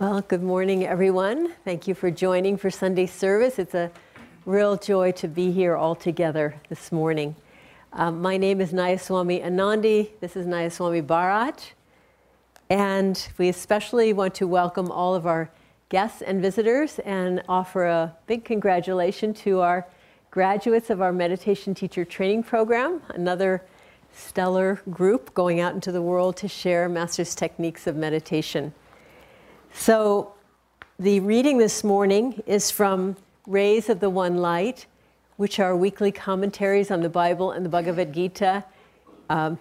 Well, good morning, everyone. Thank you for joining for Sunday service. It's a real joy to be here all together this morning. Um, my name is Nayaswami Anandi. This is Nayaswami Bharat. And we especially want to welcome all of our guests and visitors and offer a big congratulation to our graduates of our meditation teacher training program, another stellar group going out into the world to share master's techniques of meditation. So, the reading this morning is from Rays of the One Light, which are weekly commentaries on the Bible and the Bhagavad Gita um,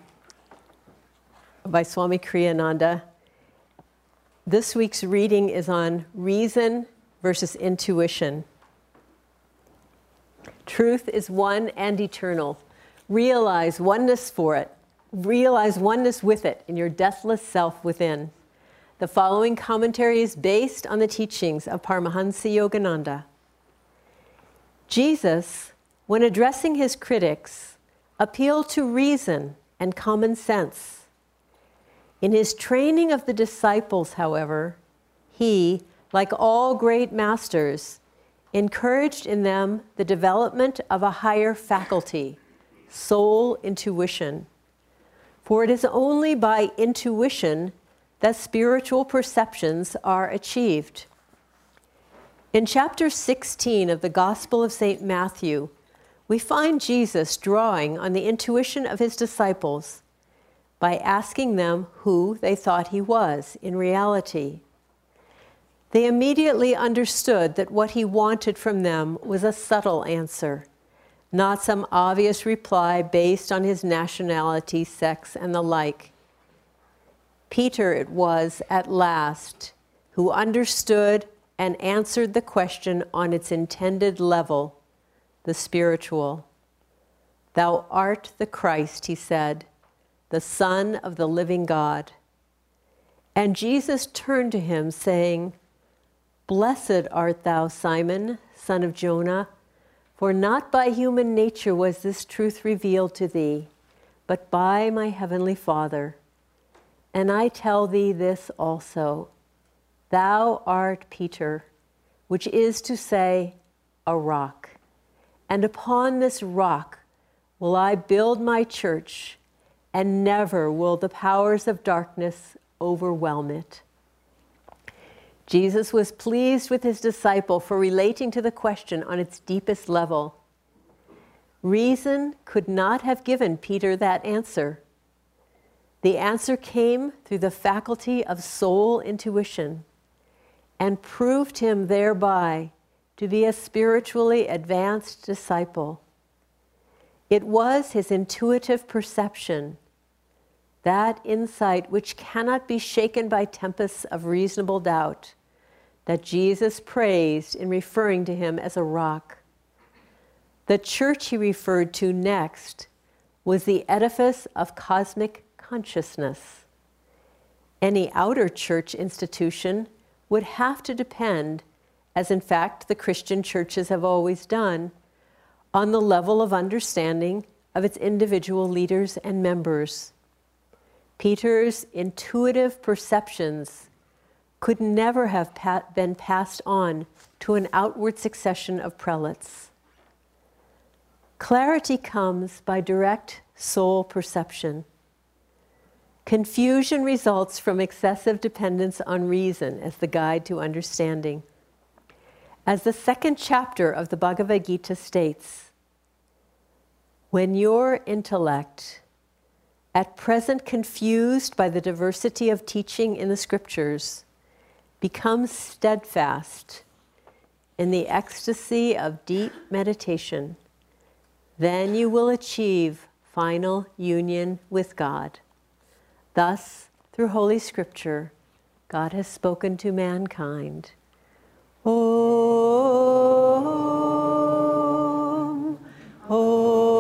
by Swami Kriyananda. This week's reading is on reason versus intuition. Truth is one and eternal. Realize oneness for it. Realize oneness with it in your deathless self within. The following commentary is based on the teachings of Paramahansa Yogananda. Jesus, when addressing his critics, appealed to reason and common sense. In his training of the disciples, however, he, like all great masters, encouraged in them the development of a higher faculty, soul intuition. For it is only by intuition that spiritual perceptions are achieved. In chapter 16 of the Gospel of St. Matthew, we find Jesus drawing on the intuition of his disciples by asking them who they thought he was in reality. They immediately understood that what he wanted from them was a subtle answer, not some obvious reply based on his nationality, sex, and the like. Peter it was at last who understood and answered the question on its intended level, the spiritual. Thou art the Christ, he said, the Son of the living God. And Jesus turned to him, saying, Blessed art thou, Simon, son of Jonah, for not by human nature was this truth revealed to thee, but by my heavenly Father. And I tell thee this also Thou art Peter, which is to say, a rock. And upon this rock will I build my church, and never will the powers of darkness overwhelm it. Jesus was pleased with his disciple for relating to the question on its deepest level. Reason could not have given Peter that answer. The answer came through the faculty of soul intuition and proved him thereby to be a spiritually advanced disciple. It was his intuitive perception, that insight which cannot be shaken by tempests of reasonable doubt, that Jesus praised in referring to him as a rock. The church he referred to next was the edifice of cosmic consciousness. Any outer church institution would have to depend, as in fact the Christian churches have always done, on the level of understanding of its individual leaders and members. Peter's intuitive perceptions could never have been passed on to an outward succession of prelates. Clarity comes by direct soul perception. Confusion results from excessive dependence on reason as the guide to understanding. As the second chapter of the Bhagavad Gita states, when your intellect, at present confused by the diversity of teaching in the scriptures, becomes steadfast in the ecstasy of deep meditation, then you will achieve final union with God. Thus, through Holy Scripture, God has spoken to mankind. Om, Om,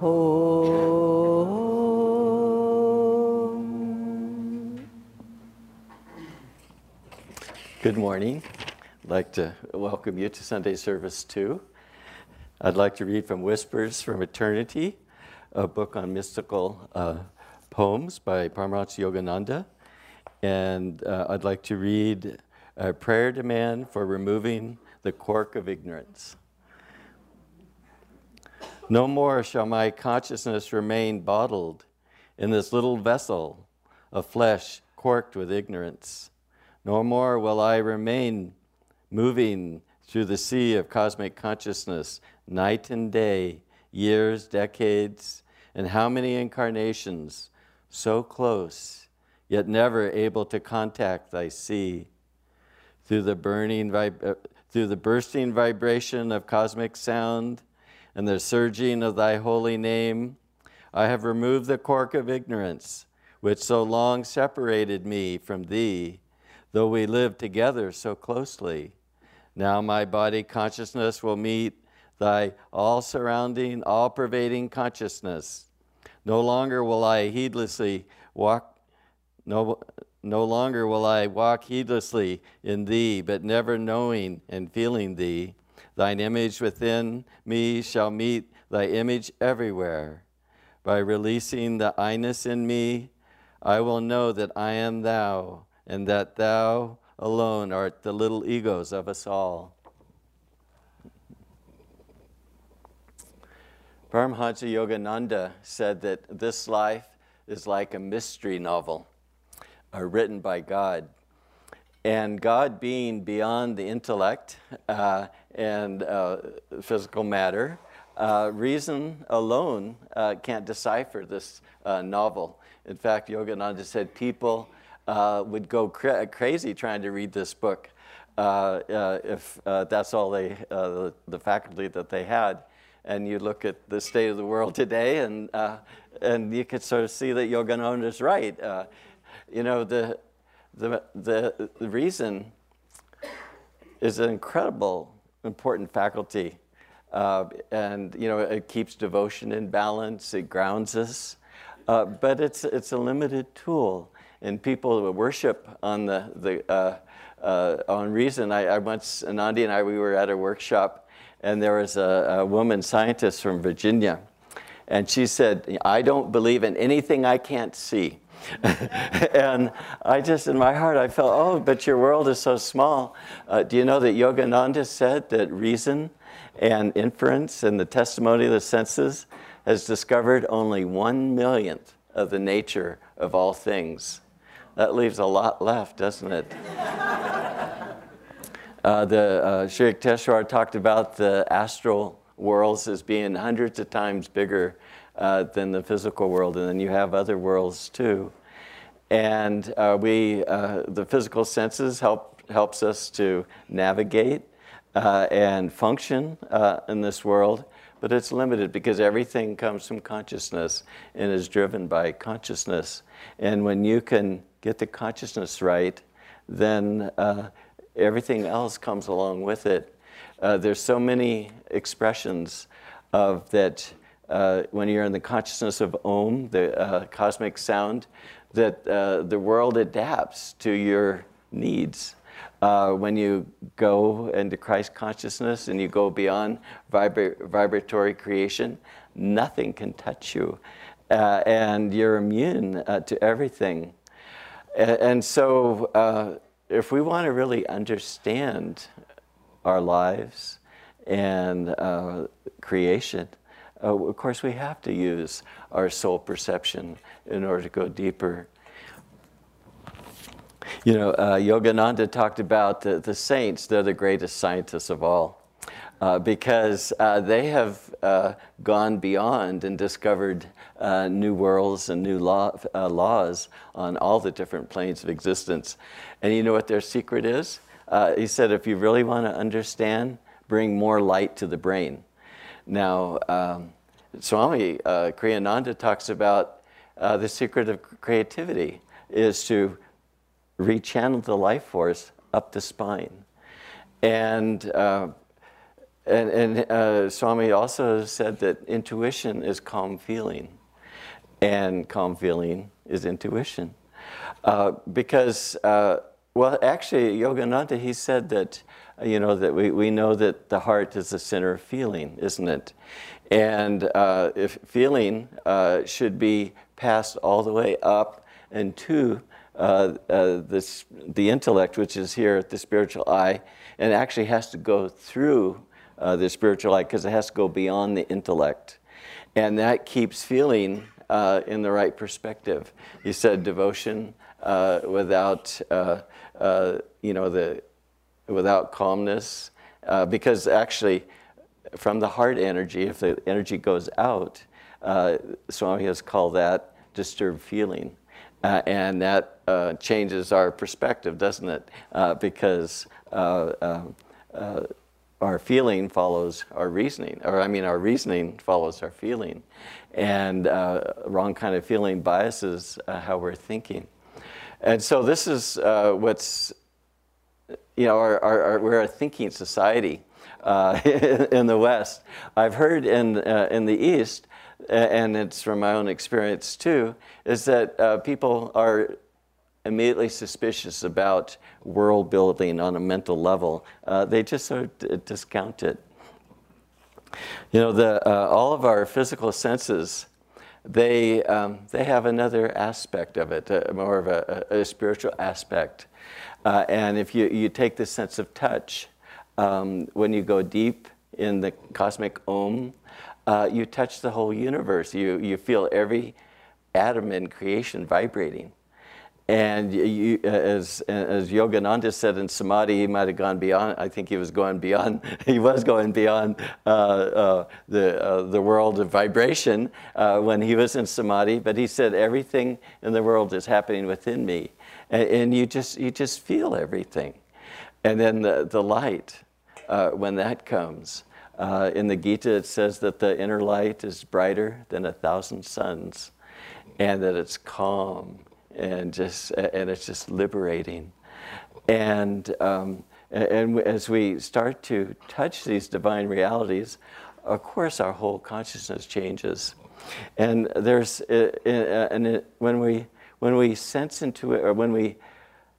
Om. Good morning. I'd like to welcome you to Sunday service too. I'd like to read from Whispers from Eternity a book on mystical uh, poems by Paramahansa Yogananda. And uh, I'd like to read a prayer demand for removing the cork of ignorance. No more shall my consciousness remain bottled in this little vessel of flesh corked with ignorance. No more will I remain moving through the sea of cosmic consciousness night and day, years, decades, and how many incarnations, so close, yet never able to contact thy sea. Through the burning vib- uh, through the bursting vibration of cosmic sound and the surging of thy holy name, I have removed the cork of ignorance, which so long separated me from thee, though we lived together so closely. Now my body consciousness will meet thy all surrounding, all pervading consciousness. No longer will I heedlessly walk, no, no longer will I walk heedlessly in thee, but never knowing and feeling thee. Thine image within me shall meet thy image everywhere. By releasing the I-ness in me, I will know that I am thou, and that thou alone art the little egos of us all. Paramhansa Yogananda said that this life is like a mystery novel uh, written by God. And God being beyond the intellect uh, and uh, physical matter, uh, reason alone uh, can't decipher this uh, novel. In fact, Yogananda said people would go cra- crazy trying to read this book if that's all they, the, the faculty that they had and you look at the state of the world today, and uh, and you can sort of see that Yogananda is right. Uh, you know, the, the the the reason is an incredible, important faculty, uh, and you know it keeps devotion in balance. It grounds us, uh, but it's it's a limited tool, and people worship on the the. Uh, uh, on reason, I, I once, Nandi and I, we were at a workshop and there was a, a woman scientist from Virginia, and she said, I don't believe in anything I can't see. and I just, in my heart, I felt, oh, but your world is so small. Uh, do you know that Yogananda said that reason and inference and the testimony of the senses has discovered only one millionth of the nature of all things? That leaves a lot left, doesn't it? Uh, the uh, Yukteswar talked about the astral worlds as being hundreds of times bigger uh, than the physical world, and then you have other worlds too. And uh, we, uh, the physical senses help helps us to navigate uh, and function in this world, but it's limited because everything comes from consciousness and is driven by consciousness. And when you can get the consciousness right, then everything else comes along with it. Uh, there's so many expressions of that uh, when you're in the consciousness of Om, the uh, cosmic sound, that uh, the world adapts to your needs. Uh, when you go into Christ consciousness and you go beyond vibra- vibratory creation, nothing can touch you. Uh, and you're immune to everything. And, and so if we want to really understand our lives and uh, creation, uh, of course, we have to use our soul perception in order to go deeper. You know, uh, Yogananda talked about the, the saints, they're the greatest scientists of all. Uh, because uh, they have uh, gone beyond and discovered uh, new worlds and new law, uh, laws on all the different planes of existence. And you know what their secret is? Uh, he said, if you really want to understand, bring more light to the brain. Now, um, Swami Kriyananda talks about the secret of creativity is to rechannel the life force up the spine. And and, and uh, Swami also said that intuition is calm feeling, and calm feeling is intuition. Uh, because, uh, well, actually, Yogananda, he said that, you know, that we, we know that the heart is the center of feeling, isn't it? And uh, if feeling uh, should be passed all the way up and to uh, uh, this, the intellect, which is here at the spiritual eye, and actually has to go through uh, the spiritual eye because it has to go beyond the intellect. And that keeps feeling uh, in the right perspective. You said devotion uh, without, uh, you know, the, without calmness, because actually, from the heart energy, if the energy goes out, Swami has called that disturbed feeling. Uh, and that uh, changes our perspective, doesn't it? Uh, because uh, uh, our feeling follows our reasoning, or I mean, our reasoning follows our feeling. And uh, wrong kind of feeling biases how we're thinking. And so, this is what's, you know, our, our, our, we're a thinking society in the West. I've heard in, in the East and it's from my own experience too, is that uh, people are immediately suspicious about world building on a mental level. Uh, they just sort of discount it. You know, the, uh, all of our physical senses, they, um, they have another aspect of it, uh, more of a, a, a spiritual aspect. Uh, and if you, you take the sense of touch, um, when you go deep in the cosmic Om, uh, you touch the whole universe. You, you feel every atom in creation vibrating. And you, as, as Yogananda said in Samadhi, he might have gone beyond, I think he was going beyond, he was going beyond uh, uh, the, uh, the world of vibration uh, when he was in Samadhi, but he said, everything in the world is happening within me. And, and you, just, you just feel everything. And then the, the light, uh, when that comes, uh, in the Gita, it says that the inner light is brighter than a thousand suns, and that it's calm and just and it's just liberating. And um, and as we start to touch these divine realities, of course, our whole consciousness changes. And there's uh, uh, and when we when we sense into it, or when we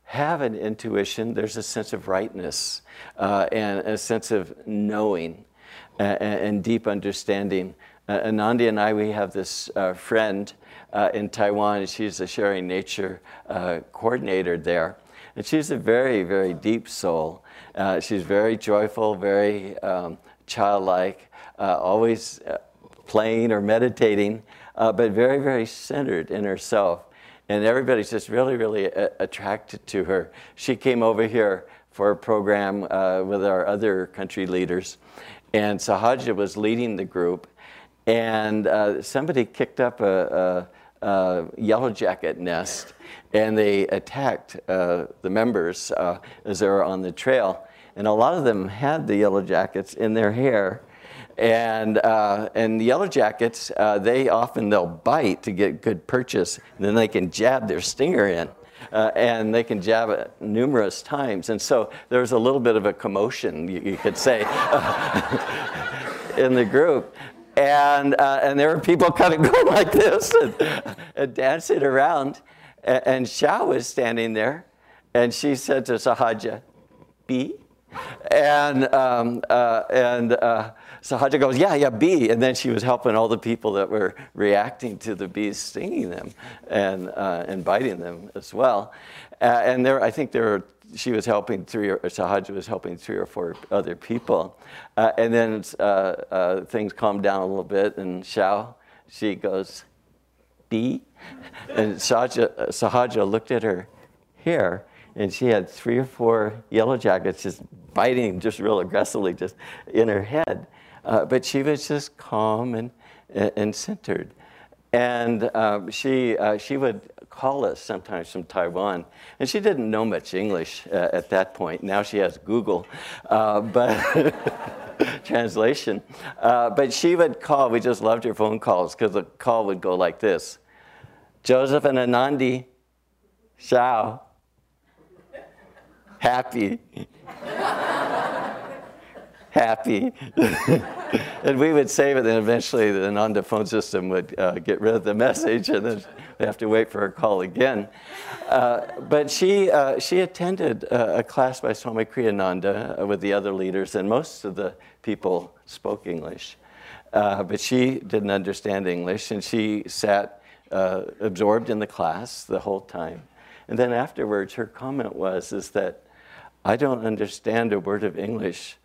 have an intuition, there's a sense of rightness uh, and a sense of knowing and, and deep understanding. Uh, Anandi and I, we have this uh, friend uh, in Taiwan. She's a sharing nature uh, coordinator there. And she's a very, very deep soul. Uh, she's very joyful, very um, childlike, uh, always playing or meditating, but very, very centered in herself. And everybody's just really, really attracted to her. She came over here for a program with our other country leaders and Sahaja was leading the group, and uh, somebody kicked up a, a, a, yellow jacket nest, and they attacked uh, the members uh, as they were on the trail. And a lot of them had the yellow jackets in their hair, and uh, and the yellow jackets uh, they often they'll bite to get good purchase, and then they can jab their stinger in uh, and they can jab it numerous times. And so there's a little bit of a commotion, you, you could say, in the group. And, uh, and there were people kind of going like this and, and dancing around. And, Xiao was standing there, and she said to Sahaja, B? And, um, uh, and uh, Sahaja goes, Yeah, yeah, bee. And then she was helping all the people that were reacting to the bees stinging them and, uh, and biting them as well. Uh, and there, I think there were, she was helping three, or Sahaja was helping three or four other people. Uh, and then uh, uh, things calmed down a little bit, and Xiao, she goes, Bee? And Sahaja, Sahaja looked at her hair and she had three or four yellow jackets just biting just real aggressively just in her head. Uh, but she was just calm and, and centered. And um, she, uh, she would call us sometimes from Taiwan. And she didn't know much English uh, at that point. Now she has Google, uh, but translation. Uh, but she would call. We just loved her phone calls because the call would go like this Joseph and Anandi, Xiao, happy happy. and we would save it, and eventually the Nanda phone system would uh, get rid of the message, and then we have to wait for her call again. Uh, but she, uh, she attended a class by Swami Kriyananda uh, with the other leaders, and most of the people spoke English. Uh, but she didn't understand English, and she sat uh, absorbed in the class the whole time. And then afterwards, her comment was, is that I don't understand a word of English,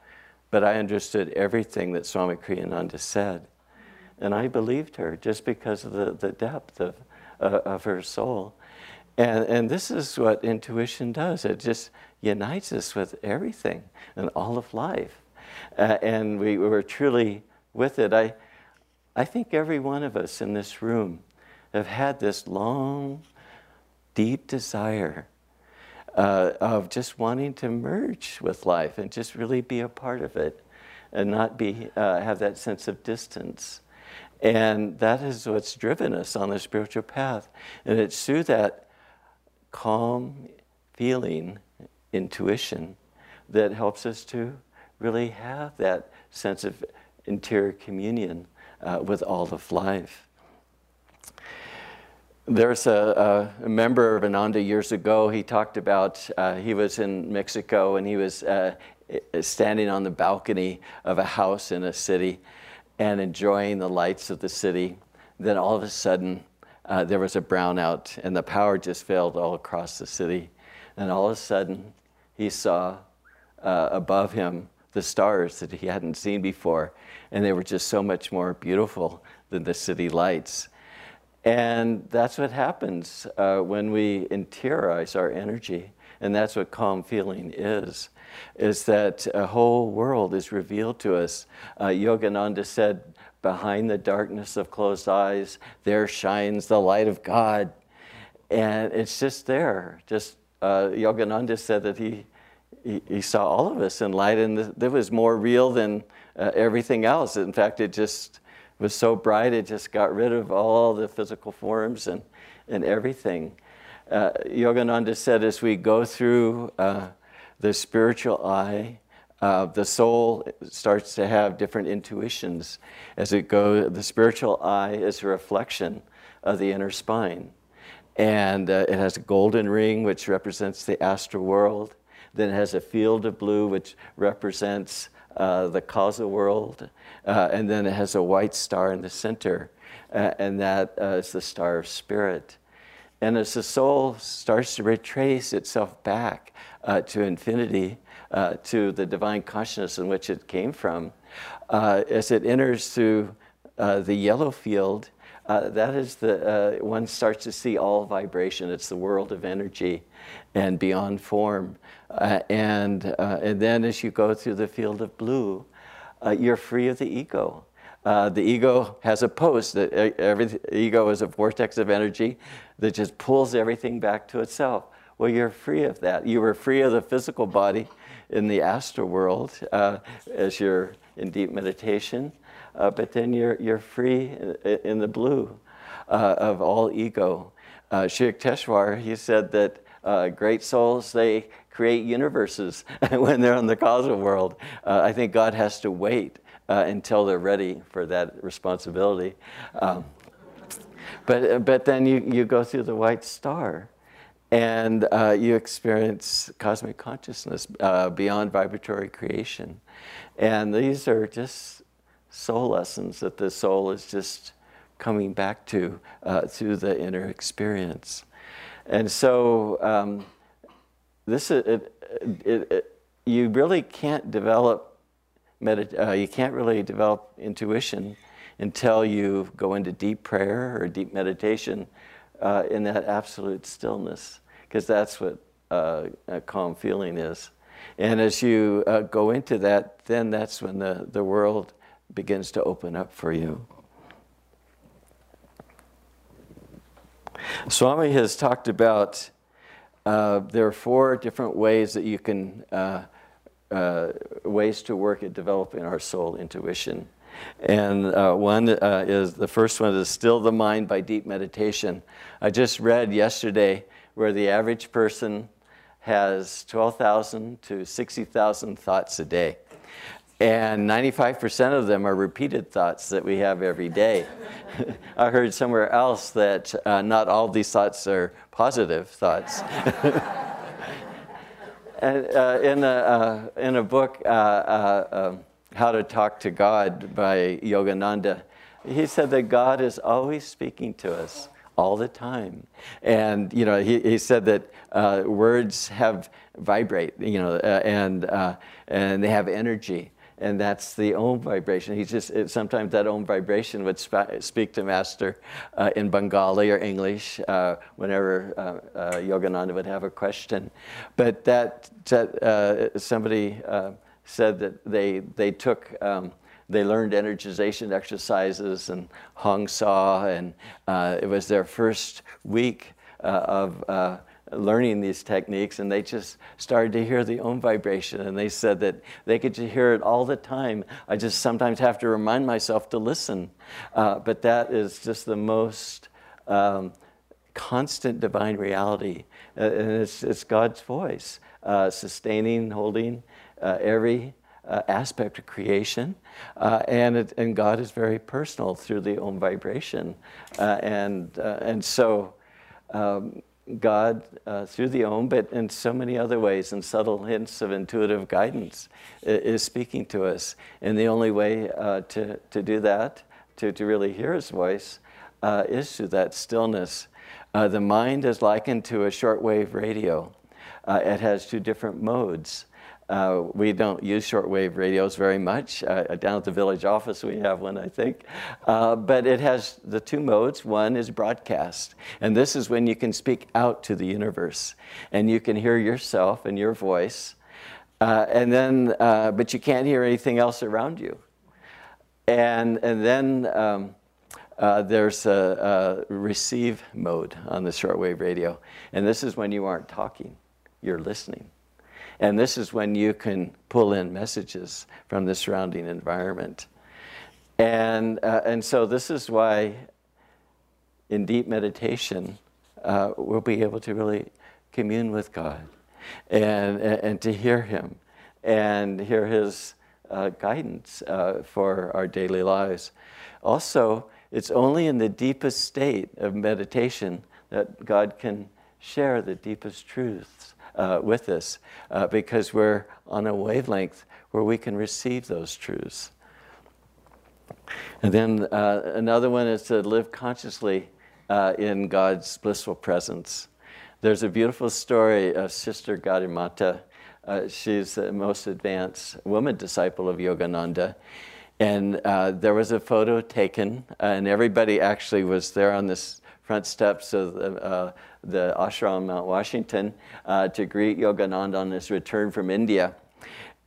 but I understood everything that Swami Kriyananda said. And I believed her just because of the, the depth of, uh, of her soul. And, and this is what intuition does it just unites us with everything and all of life. Uh, and we were truly with it. I, I think every one of us in this room have had this long, deep desire uh, of just wanting to merge with life and just really be a part of it and not be, uh, have that sense of distance. And that is what's driven us on the spiritual path. And it's through that calm feeling, intuition, that helps us to really have that sense of interior communion uh, with all of life. There's a, a, member of Ananda years ago, he talked about, uh, he was in Mexico and he was uh, standing on the balcony of a house in a city and enjoying the lights of the city. Then all of a sudden, uh, there was a brownout and the power just failed all across the city. And all of a sudden, he saw uh, above him the stars that he hadn't seen before and they were just so much more beautiful than the city lights. And that's what happens uh, when we interiorize our energy. And that's what calm feeling is, is that a whole world is revealed to us. Uh, Yogananda said, behind the darkness of closed eyes, there shines the light of God. And it's just there. Just uh, Yogananda said that he, he, he, saw all of us in light, and that was more real than uh, everything else. In fact, it just was so bright, it just got rid of all the physical forms and, and everything. Uh, Yogananda said as we go through uh, the spiritual eye, uh, the soul starts to have different intuitions as it goes. The spiritual eye is a reflection of the inner spine. And uh, it has a golden ring, which represents the astral world. Then it has a field of blue, which represents uh, the causal world, uh, and then it has a white star in the center, uh, and that uh, is the star of spirit. And as the soul starts to retrace itself back uh, to infinity, to the divine consciousness in which it came from, as it enters through the yellow field, uh, that is the uh, one starts to see all vibration. It's the world of energy and beyond form. Uh, and, uh, and then as you go through the field of blue, uh, you're free of the ego. Uh, the ego has a post that every ego is a vortex of energy that just pulls everything back to itself. Well, you're free of that. You were free of the physical body in the astral world uh, as you're in deep meditation, uh, but then you're, you're free in, the blue of all ego. Uh, Sri Yukteswar, he said that great souls, they create universes when they're in the causal world. Uh, I think God has to wait uh, until they're ready for that responsibility. Um, but, but then you, you go through the white star and uh, you experience cosmic consciousness uh, beyond vibratory creation. And these are just soul lessons that the soul is just coming back to uh, through the inner experience. And so, um, this is, it, it, it, you really can't develop medit- uh, you can't really develop intuition until you go into deep prayer or deep meditation uh, in that absolute stillness because that's what uh, a calm feeling is. And as you uh, go into that then that's when the, the world begins to open up for you. Swami has talked about uh, there are four different ways that you can, uh, uh, ways to work at developing our soul intuition. And uh, one uh, is the first one is still the mind by deep meditation. I just read yesterday where the average person has 12,000 to 60,000 thoughts a day. And 95% of them are repeated thoughts that we have every day. I heard somewhere else that uh, not all these thoughts are positive thoughts. and, uh, in, a, uh, in a book, uh, uh, um, How to Talk to God by Yogananda, he said that God is always speaking to us, all the time. And, you know, he, he said that uh, words have vibrate, you know, uh, and, uh, and they have energy. And that's the Om vibration. He just it, sometimes that Om vibration would sp- speak to Master uh, in Bengali or English uh, whenever uh, uh, Yogananda would have a question. But that, that somebody said that they they took. Um, they learned energization exercises and Hong Sau, and uh, it was their first week uh, of uh, learning these techniques, and they just started to hear the Om vibration, and they said that they could hear it all the time. I just sometimes have to remind myself to listen, uh, but that is just the most um, constant divine reality, uh, and it's, it's God's voice, uh, sustaining, holding every uh, aspect of creation, uh, and it, and God is very personal through the Om vibration, uh, and uh, and so. Um, God uh, through the Om, but in so many other ways and subtle hints of intuitive guidance is speaking to us. And the only way uh, to, to do that, to, to really hear His voice, is through that stillness. the mind is likened to a shortwave radio. it has two different modes. Uh, we don't use shortwave radios very much. Uh, down at the village office, we have one, I think. Uh, but it has the two modes. One is broadcast, and this is when you can speak out to the universe and you can hear yourself and your voice. Uh, and then, uh, but you can't hear anything else around you. And, and then um, uh, there's a, a receive mode on the shortwave radio. And this is when you aren't talking, you're listening. And this is when you can pull in messages from the surrounding environment. And, uh, and so, this is why in deep meditation, uh, we'll be able to really commune with God and, and, to hear Him and hear His uh, guidance uh, for our daily lives. Also, it's only in the deepest state of meditation that God can share the deepest truths uh, with us uh, because we're on a wavelength where we can receive those truths. And then uh, another one is to live consciously uh, in God's blissful presence. There's a beautiful story of Sister Gyanamata. Uh, she's the most advanced woman disciple of Yogananda. And uh, there was a photo taken, and everybody actually was there on this front steps of the, the ashram Mount Washington uh, to greet Yogananda on his return from India.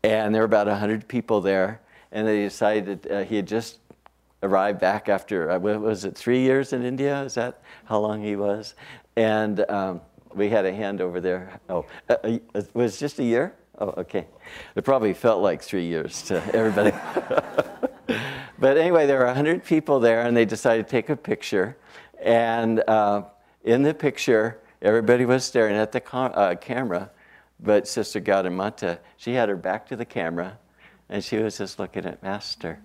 And there were about 100 people there, and they decided uh, he had just arrived back after, uh, was it three years in India? Is that how long he was? And um, we had a hand over there. Oh, uh, uh, it was just a year? Oh, okay. It probably felt like three years to everybody. but anyway, there were 100 people there, and they decided to take a picture. And uh, in the picture, everybody was staring at the uh, camera, but Sister Gyanamata, she had her back to the camera, and she was just looking at Master.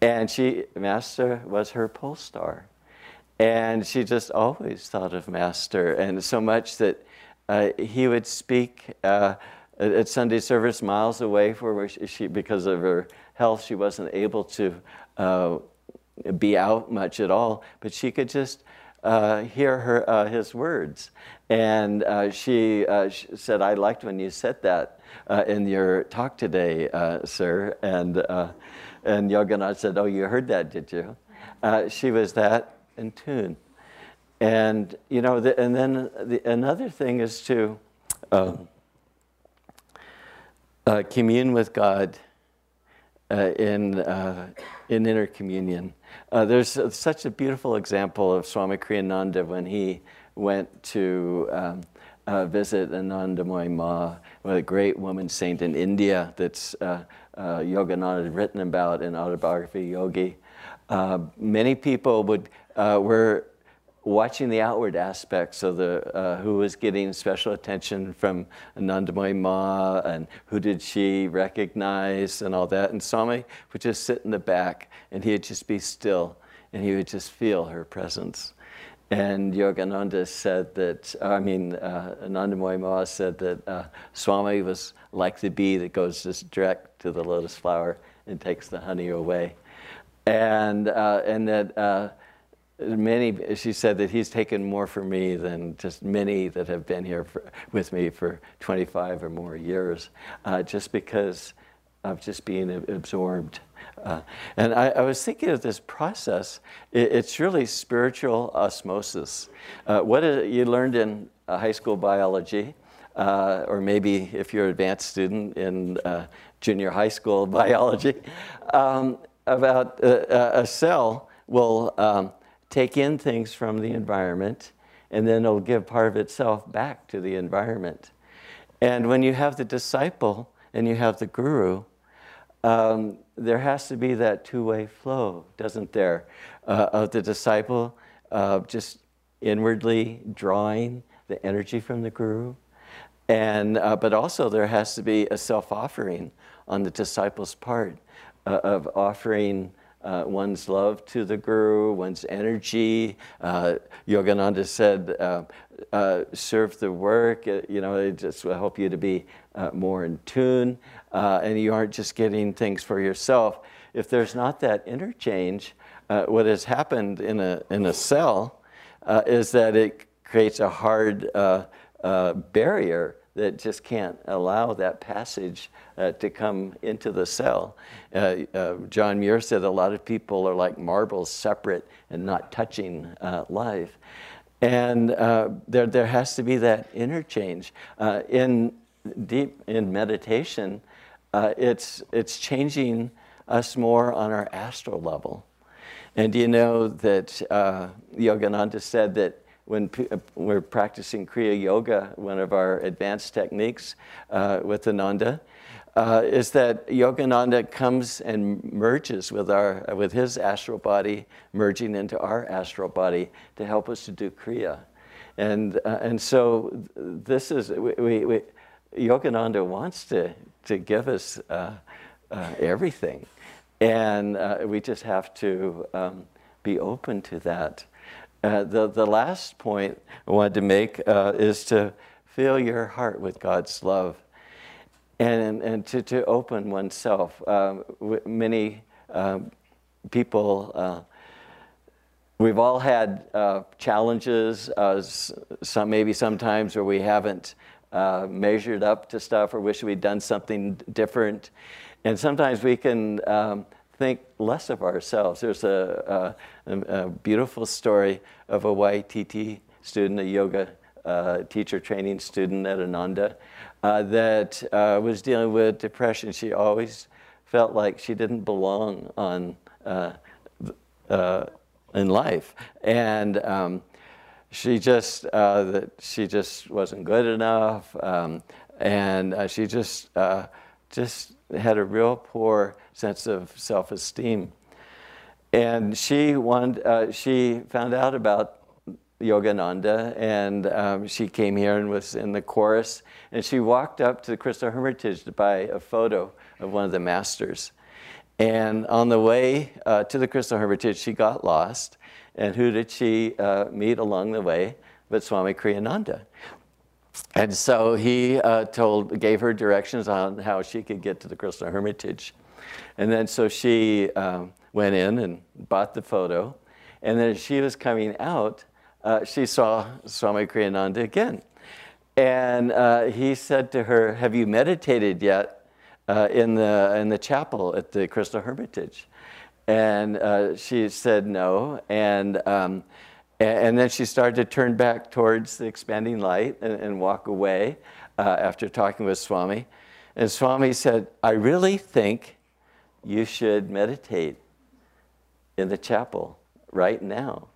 And she, Master was her pole star. And she just always thought of Master, and so much that uh, he would speak uh, at Sunday service miles away for where she, because of her health, she wasn't able to uh, be out much at all, but she could just uh, hear her, uh, his words. And uh, she, uh, she, said, I liked when you said that uh, in your talk today, uh, sir. And, and Yogananda said, Oh, you heard that, did you? she was that in tune. And, you know, the, and then the, another thing is to um, commune with God in, in inner communion. Uh, there's such a beautiful example of Swami Kriyananda when he went to um, uh, visit Anandamayi Ma, a great woman saint in India that's uh, uh, Yogananda had written about in Autobiography Yogi. Uh, many people would, uh, were watching the outward aspects of the uh, who was getting special attention from Anandamayi Ma and who did she recognize and all that. And Swami would just sit in the back and he'd just be still and he would just feel her presence. And Yogananda said that, I mean, uh, Anandamayi Ma said that uh, Swami was like the bee that goes just direct to the lotus flower and takes the honey away. And, uh, and that uh, many, she said that he's taken more for me than just many that have been here for, with me for 25 or more years, uh, just because of just being absorbed. Uh, and I, I, was thinking of this process. It, it's really spiritual osmosis. Uh, what is, you learned in uh, high school biology, uh, or maybe if you're an advanced student in uh, junior high school biology, um, about a cell will um, take in things from the environment and then it'll give part of itself back to the environment. And when you have the disciple and you have the guru, um, there has to be that two way flow, doesn't there? Uh, of the disciple uh, just inwardly drawing the energy from the guru. And, uh, but also, there has to be a self offering on the disciple's part uh, of offering uh, one's love to the guru, one's energy. Uh, Yogananda said, uh, uh serve the work. Uh, you know, it just will help you to be uh, more in tune, and you aren't just getting things for yourself. If there's not that interchange, what has happened in a in a cell is that it creates a hard barrier that just can't allow that passage uh, to come into the cell. Uh, uh, John Muir said a lot of people are like marbles, separate and not touching uh, life. And uh, there, there has to be that interchange. Uh, in deep in meditation, it's, it's changing us more on our astral level. And you know that Yogananda said that when uh, we're practicing Kriya Yoga, one of our advanced techniques uh, with Ananda, uh, is that Yogananda comes and merges with, our, with his astral body, merging into our astral body to help us to do Kriya. And, uh, and so this is, we, we, Yogananda wants to, to give us uh, uh, everything. And we just have to um, be open to that. Uh, the, the last point I wanted to make uh, is to fill your heart with God's love and, and to, to open oneself. Um, many um, people, uh, we've all had uh, challenges, uh, some, maybe sometimes where we haven't uh, measured up to stuff or wish we'd done something different. And sometimes we can um, think less of ourselves. There's a, a, a beautiful story of a YTT student, a yoga uh, teacher training student at Ananda, uh, that uh, was dealing with depression. She always felt like she didn't belong on uh, uh, in life, and um, she just uh, that she just wasn't good enough, um, and she just just had a real poor sense of self-esteem. And she, wanted, uh, she found out about Yogananda, and um, she came here and was in the chorus. And she walked up to the Crystal Hermitage to buy a photo of one of the masters. And on the way uh, to the Crystal Hermitage, she got lost. And who did she uh, meet along the way but Swami Kriyananda? And so he uh, told, gave her directions on how she could get to the Crystal Hermitage. And then so she um, went in and bought the photo. And then as she was coming out, uh, she saw Swami Kriyananda again. And uh, he said to her, Have you meditated yet uh, in, the, in the chapel at the Crystal Hermitage? And uh, she said no. And, um, and then she started to turn back towards the expanding light and, and walk away uh, after talking with Swami. And Swami said, I really think you should meditate in the chapel right now.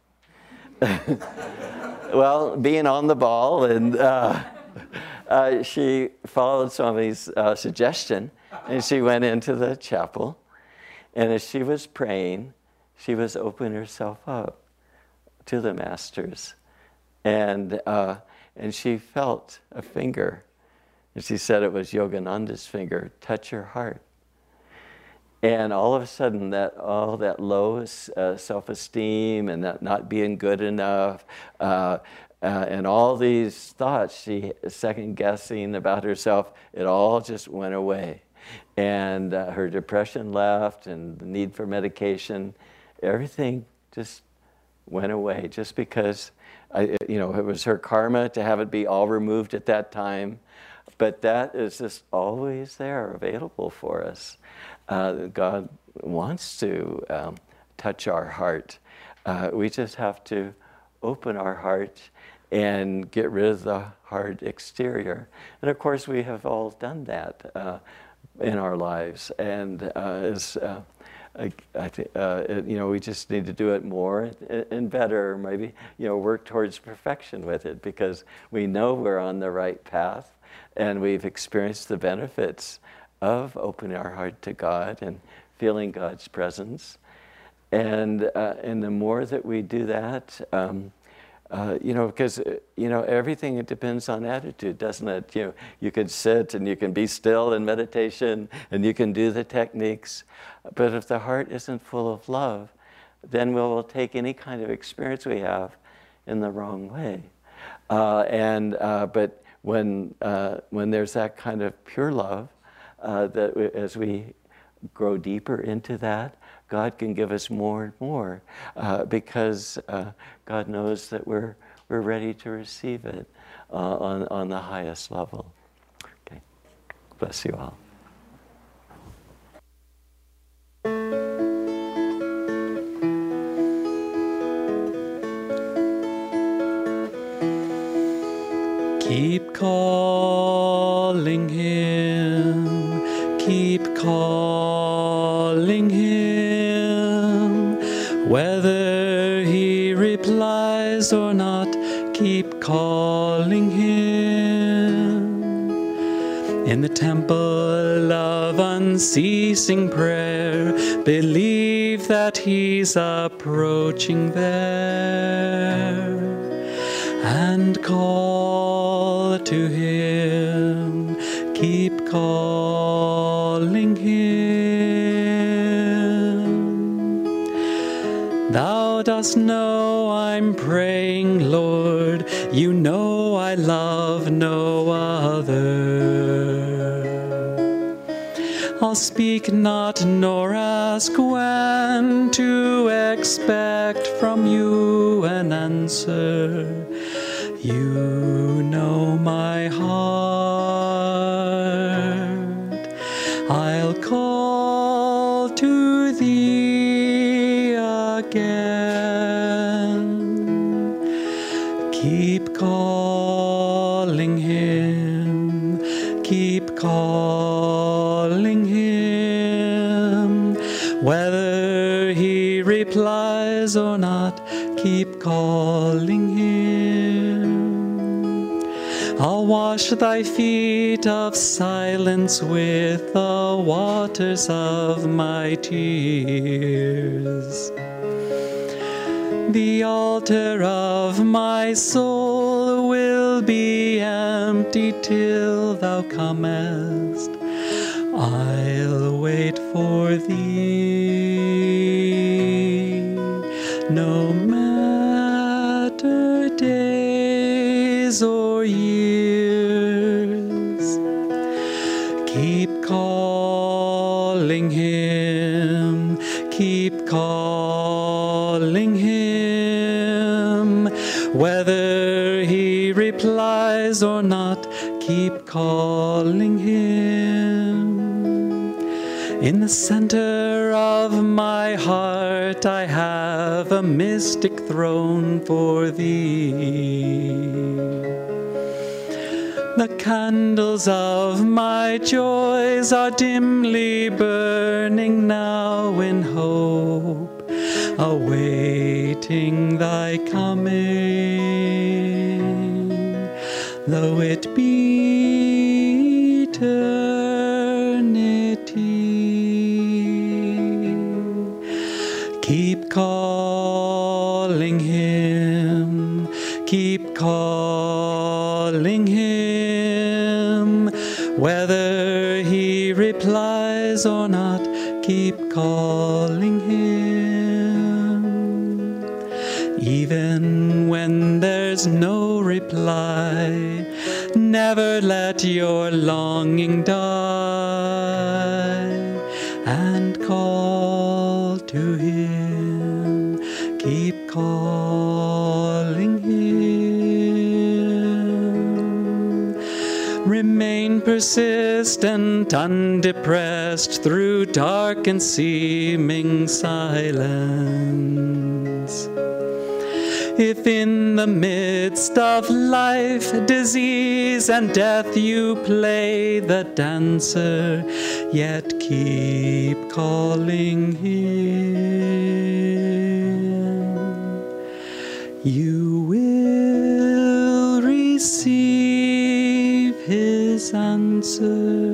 well, being on the ball, and uh, uh, she followed Swami's uh, suggestion, and she went into the chapel. And as she was praying, she was opening herself up to the masters, and uh, and she felt a finger, and she said it was Yogananda's finger. Touch her heart. And all of a sudden, that all that low uh, self-esteem and that not being good enough, uh, uh, and all these thoughts, she second guessing about herself, it all just went away, and uh, her depression left, and the need for medication, everything just went away just because I, you know, it was her karma to have it be all removed at that time. But that is just always there, available for us. Uh, God wants to um, touch our heart. Uh, we just have to open our heart and get rid of the hard exterior. And of course, we have all done that uh, in our lives. And uh, as uh, I, I th- uh, you know, we just need to do it more and better, maybe, you know, work towards perfection with it because we know we're on the right path and we've experienced the benefits of opening our heart to God and feeling God's presence. And, uh, and the more that we do that, um, uh, you know, because uh, you know everything it depends on attitude, doesn't it? You know, you can sit and you can be still in meditation, and you can do the techniques, but if the heart isn't full of love, then we will take any kind of experience we have in the wrong way. Uh, and uh, but when uh, when there's that kind of pure love, that we, as we grow deeper into that, God can give us more and more uh, because uh, God knows that we're, we're ready to receive it uh, on, on the highest level. Okay. Bless you all. Keep calling him, keep calling In the temple of unceasing prayer, believe that he's approaching there and call to him, keep calling him. Thou dost know I'm praying, Lord, you know I'll speak not nor ask when to expect from you an answer. You know my heart. I'll call to thee again. Wash thy feet of silence with the waters of my tears. The altar of my soul will be empty till thou comest. I'll wait for thee, whether he replies or not, keep calling him. In the center of my heart, I have a mystic throne for thee. The candles of my joys are dimly burning now in hope, awaiting thy coming, though it be never let your longing die and call to him. Keep calling him. Remain persistent undepressed through dark and seeming silence. If in the midst of life, disease, and death you play the dancer, yet keep calling him, you will receive his answer.